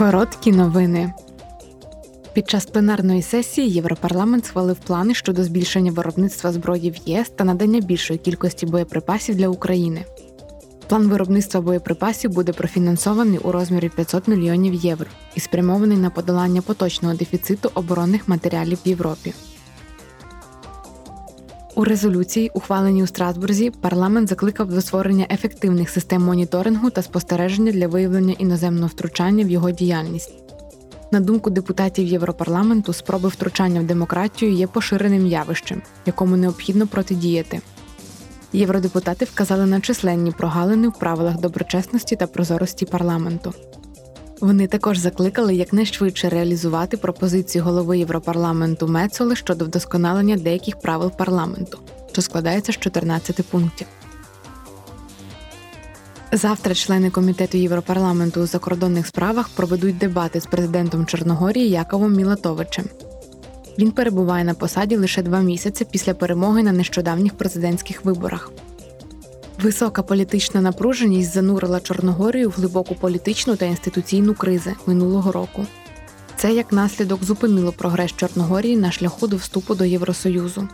Короткі новини. Під час пленарної сесії Європарламент схвалив плани щодо збільшення виробництва зброї в ЄС та надання більшої кількості боєприпасів для України. План виробництва боєприпасів буде профінансований у розмірі 500 мільйонів євро і спрямований на подолання поточного дефіциту оборонних матеріалів в Європі. У резолюції, ухваленій у Страсбурзі, парламент закликав до створення ефективних систем моніторингу та спостереження для виявлення іноземного втручання в його діяльність. На думку депутатів Європарламенту, спроби втручання в демократію є поширеним явищем, якому необхідно протидіяти. Євродепутати вказали на численні прогалини в правилах доброчесності та прозорості парламенту. Вони також закликали якнайшвидше реалізувати пропозиції голови Європарламенту Мецоли щодо вдосконалення деяких правил парламенту, що складається з 14 пунктів. Завтра члени комітету Європарламенту у закордонних справах проведуть дебати з президентом Чорногорії Яковом Мілатовичем. Він перебуває на посаді лише два місяці після перемоги на нещодавніх президентських виборах. Висока політична напруженість занурила Чорногорію в глибоку політичну та інституційну кризи минулого року. Це як наслідок зупинило прогрес Чорногорії на шляху до вступу до Євросоюзу.